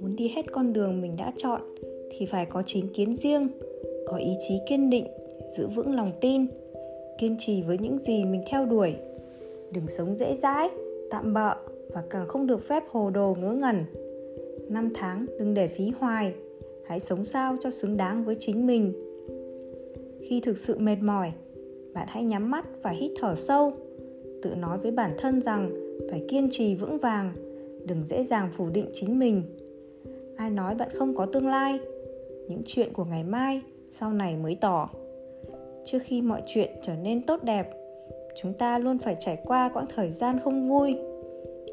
muốn đi hết con đường mình đã chọn, thì phải có chính kiến riêng, có ý chí kiên định, giữ vững lòng tin, kiên trì với những gì mình theo đuổi. Đừng sống dễ dãi, tạm bợ và càng không được phép hồ đồ ngớ ngẩn. Năm tháng đừng để phí hoài, hãy sống sao cho xứng đáng với chính mình. Khi thực sự mệt mỏi, bạn hãy nhắm mắt và hít thở sâu, tự nói với bản thân rằng phải kiên trì vững vàng, đừng dễ dàng phủ định chính mình ai nói bạn không có tương lai? Những chuyện của ngày mai sau này mới tỏ. Trước khi mọi chuyện trở nên tốt đẹp, chúng ta luôn phải trải qua quãng thời gian không vui.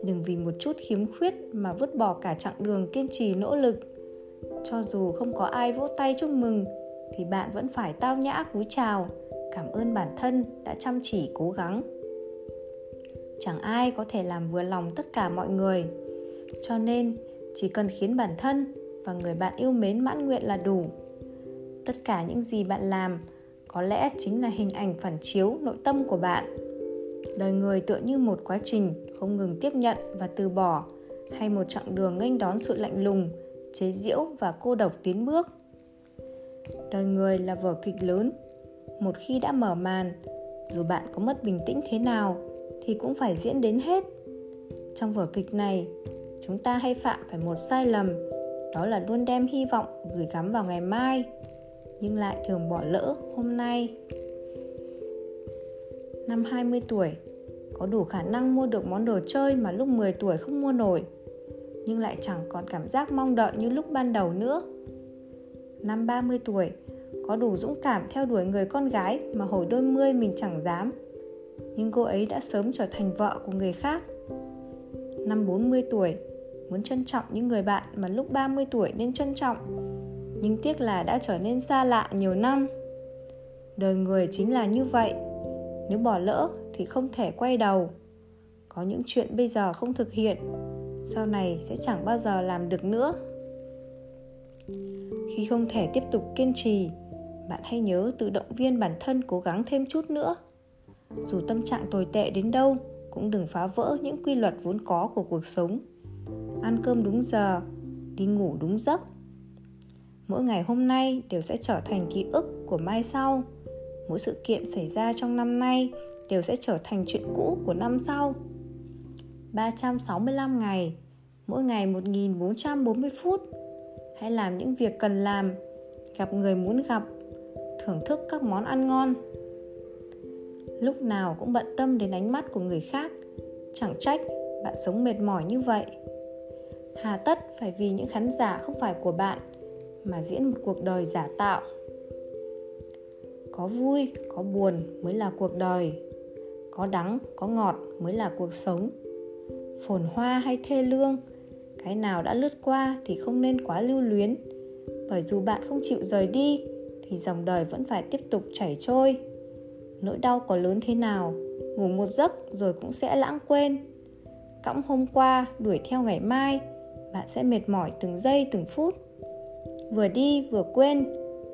Đừng vì một chút khiếm khuyết mà vứt bỏ cả chặng đường kiên trì nỗ lực. Cho dù không có ai vỗ tay chúc mừng, thì bạn vẫn phải tao nhã cúi chào, cảm ơn bản thân đã chăm chỉ, cố gắng. Chẳng ai có thể làm vừa lòng tất cả mọi người. Cho nên chỉ cần khiến bản thân và người bạn yêu mến mãn nguyện là đủ. Tất cả những gì bạn làm có lẽ chính là hình ảnh phản chiếu nội tâm của bạn. Đời người tựa như một quá trình không ngừng tiếp nhận và từ bỏ, hay một chặng đường nghênh đón sự lạnh lùng, chế giễu và cô độc tiến bước. Đời người là vở kịch lớn. Một khi đã mở màn, dù bạn có mất bình tĩnh thế nào thì cũng phải diễn đến hết. Trong vở kịch này chúng ta hay phạm phải một sai lầm, đó là luôn đem hy vọng gửi gắm vào ngày mai, nhưng lại thường bỏ lỡ hôm nay. Năm 20 tuổi, có đủ khả năng mua được món đồ chơi mà lúc 10 tuổi không mua nổi, nhưng lại chẳng còn cảm giác mong đợi như lúc ban đầu nữa. Năm 30 tuổi, có đủ dũng cảm theo đuổi người con gái mà hồi đôi mươi mình chẳng dám, nhưng cô ấy đã sớm trở thành vợ của người khác năm 40 tuổi, muốn trân trọng những người bạn mà lúc 30 tuổi nên trân trọng. Nhưng tiếc là đã trở nên xa lạ nhiều năm. Đời người chính là như vậy, nếu bỏ lỡ thì không thể quay đầu. Có những chuyện bây giờ không thực hiện, sau này sẽ chẳng bao giờ làm được nữa. Khi không thể tiếp tục kiên trì, bạn hãy nhớ tự động viên bản thân cố gắng thêm chút nữa. Dù tâm trạng tồi tệ đến đâu cũng đừng phá vỡ những quy luật vốn có của cuộc sống. Ăn cơm đúng giờ, đi ngủ đúng giấc. Mỗi ngày hôm nay đều sẽ trở thành ký ức của mai sau. Mỗi sự kiện xảy ra trong năm nay đều sẽ trở thành chuyện cũ của năm sau. 365 ngày, mỗi ngày 1440 phút. Hãy làm những việc cần làm. Gặp người muốn gặp, thưởng thức các món ăn ngon lúc nào cũng bận tâm đến ánh mắt của người khác. Chẳng trách bạn sống mệt mỏi như vậy. Hà tất phải vì những khán giả không phải của bạn mà diễn một cuộc đời giả tạo. Có vui, có buồn mới là cuộc đời. Có đắng, có ngọt mới là cuộc sống. Phồn hoa hay thê lương, cái nào đã lướt qua thì không nên quá lưu luyến. Bởi dù bạn không chịu rời đi, thì dòng đời vẫn phải tiếp tục chảy trôi nỗi đau có lớn thế nào, ngủ một giấc rồi cũng sẽ lãng quên. Cõng hôm qua đuổi theo ngày mai, bạn sẽ mệt mỏi từng giây từng phút. Vừa đi vừa quên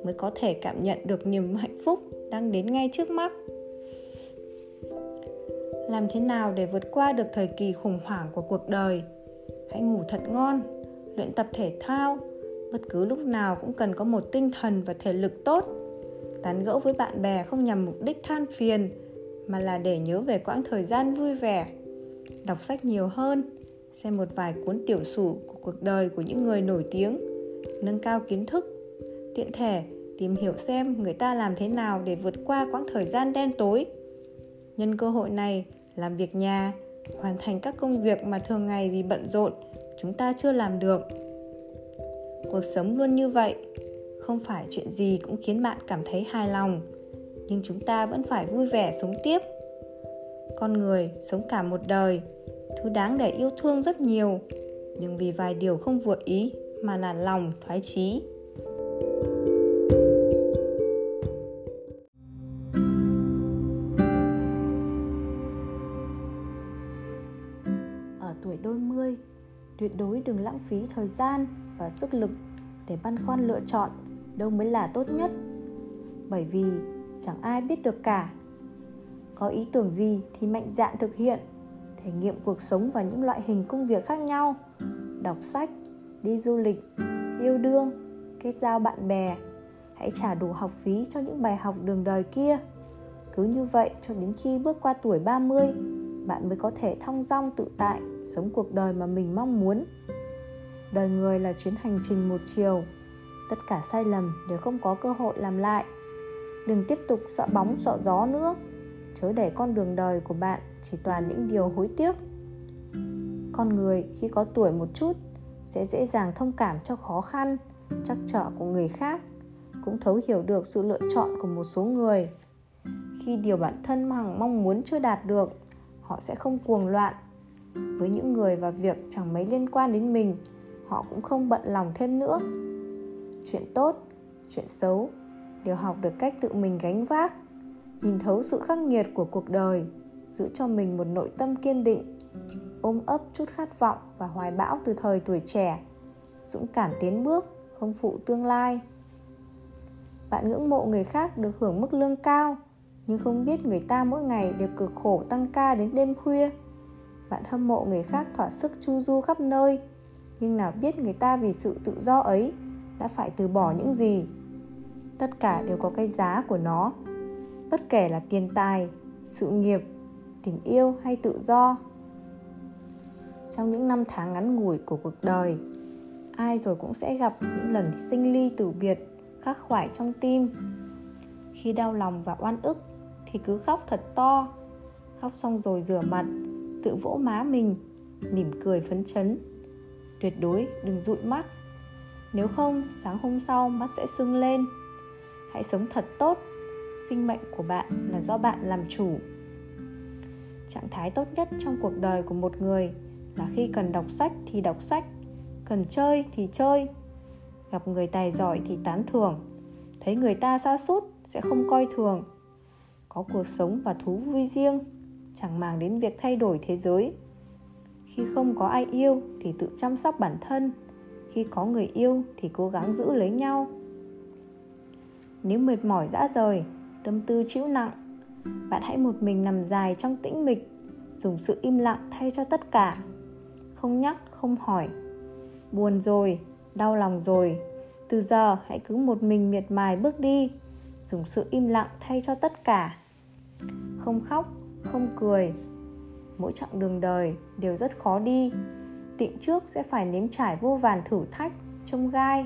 mới có thể cảm nhận được niềm hạnh phúc đang đến ngay trước mắt. Làm thế nào để vượt qua được thời kỳ khủng hoảng của cuộc đời? Hãy ngủ thật ngon, luyện tập thể thao. Bất cứ lúc nào cũng cần có một tinh thần và thể lực tốt tán gẫu với bạn bè không nhằm mục đích than phiền, mà là để nhớ về quãng thời gian vui vẻ. Đọc sách nhiều hơn, xem một vài cuốn tiểu sử của cuộc đời của những người nổi tiếng, nâng cao kiến thức, tiện thể tìm hiểu xem người ta làm thế nào để vượt qua quãng thời gian đen tối. Nhân cơ hội này, làm việc nhà, hoàn thành các công việc mà thường ngày vì bận rộn, chúng ta chưa làm được. Cuộc sống luôn như vậy không phải chuyện gì cũng khiến bạn cảm thấy hài lòng. Nhưng chúng ta vẫn phải vui vẻ sống tiếp. Con người sống cả một đời, thứ đáng để yêu thương rất nhiều. Nhưng vì vài điều không vừa ý mà nản lòng, thoái chí. Ở tuổi đôi mươi, tuyệt đối đừng lãng phí thời gian và sức lực để băn khoăn lựa chọn đâu mới là tốt nhất. Bởi vì chẳng ai biết được cả. Có ý tưởng gì thì mạnh dạn thực hiện, thể nghiệm cuộc sống và những loại hình công việc khác nhau. Đọc sách, đi du lịch, yêu đương, kết giao bạn bè. Hãy trả đủ học phí cho những bài học đường đời kia. Cứ như vậy cho đến khi bước qua tuổi 30 bạn mới có thể thong dong tự tại, sống cuộc đời mà mình mong muốn. Đời người là chuyến hành trình một chiều tất cả sai lầm đều không có cơ hội làm lại. Đừng tiếp tục sợ bóng, sợ gió nữa. Chớ để con đường đời của bạn chỉ toàn những điều hối tiếc. Con người khi có tuổi một chút sẽ dễ dàng thông cảm cho khó khăn, trắc trở của người khác, cũng thấu hiểu được sự lựa chọn của một số người. Khi điều bản thân hằng mong muốn chưa đạt được, họ sẽ không cuồng loạn. Với những người và việc chẳng mấy liên quan đến mình, họ cũng không bận lòng thêm nữa chuyện tốt, chuyện xấu đều học được cách tự mình gánh vác, nhìn thấu sự khắc nghiệt của cuộc đời, giữ cho mình một nội tâm kiên định, ôm ấp chút khát vọng và hoài bão từ thời tuổi trẻ, dũng cảm tiến bước không phụ tương lai. Bạn ngưỡng mộ người khác được hưởng mức lương cao, nhưng không biết người ta mỗi ngày đều cực khổ tăng ca đến đêm khuya. Bạn hâm mộ người khác thỏa sức chu du khắp nơi, nhưng nào biết người ta vì sự tự do ấy đã phải từ bỏ những gì? Tất cả đều có cái giá của nó. Bất kể là tiền tài, sự nghiệp, tình yêu hay tự do. Trong những năm tháng ngắn ngủi của cuộc đời, ai rồi cũng sẽ gặp những lần sinh ly tử biệt, khắc khoải trong tim. Khi đau lòng và oan ức thì cứ khóc thật to. Khóc xong rồi rửa mặt, tự vỗ má mình, mỉm cười phấn chấn. Tuyệt đối đừng dụi mắt nếu không, sáng hôm sau mắt sẽ sưng lên. Hãy sống thật tốt. Sinh mệnh của bạn là do bạn làm chủ. Trạng thái tốt nhất trong cuộc đời của một người là khi cần đọc sách thì đọc sách, cần chơi thì chơi. Gặp người tài giỏi thì tán thưởng. Thấy người ta xa sút sẽ không coi thường. Có cuộc sống và thú vui riêng, chẳng màng đến việc thay đổi thế giới. Khi không có ai yêu thì tự chăm sóc bản thân khi có người yêu thì cố gắng giữ lấy nhau. Nếu mệt mỏi dã rời, tâm tư chịu nặng, bạn hãy một mình nằm dài trong tĩnh mịch, dùng sự im lặng thay cho tất cả. Không nhắc, không hỏi. Buồn rồi, đau lòng rồi, từ giờ hãy cứ một mình miệt mài bước đi, dùng sự im lặng thay cho tất cả. Không khóc, không cười. Mỗi chặng đường đời đều rất khó đi tịnh trước sẽ phải nếm trải vô vàn thử thách trông gai.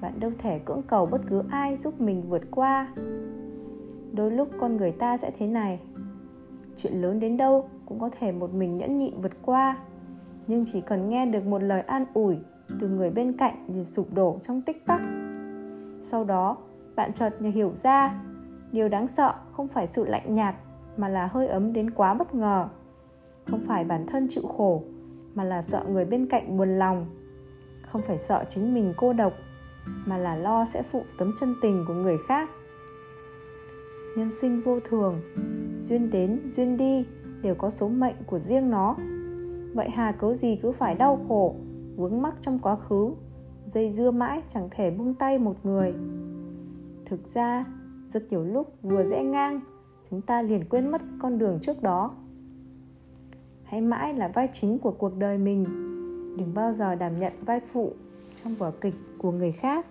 Bạn đâu thể cưỡng cầu bất cứ ai giúp mình vượt qua. Đôi lúc con người ta sẽ thế này. Chuyện lớn đến đâu cũng có thể một mình nhẫn nhịn vượt qua. Nhưng chỉ cần nghe được một lời an ủi từ người bên cạnh liền sụp đổ trong tích tắc. Sau đó, bạn chợt hiểu ra, điều đáng sợ không phải sự lạnh nhạt mà là hơi ấm đến quá bất ngờ. Không phải bản thân chịu khổ mà là sợ người bên cạnh buồn lòng. Không phải sợ chính mình cô độc, mà là lo sẽ phụ tấm chân tình của người khác. Nhân sinh vô thường, duyên đến, duyên đi, đều có số mệnh của riêng nó. Vậy hà cớ gì cứ phải đau khổ, vướng mắc trong quá khứ, dây dưa mãi chẳng thể buông tay một người. Thực ra, rất nhiều lúc vừa rẽ ngang, chúng ta liền quên mất con đường trước đó hãy mãi là vai chính của cuộc đời mình. Đừng bao giờ đảm nhận vai phụ trong vở kịch của người khác.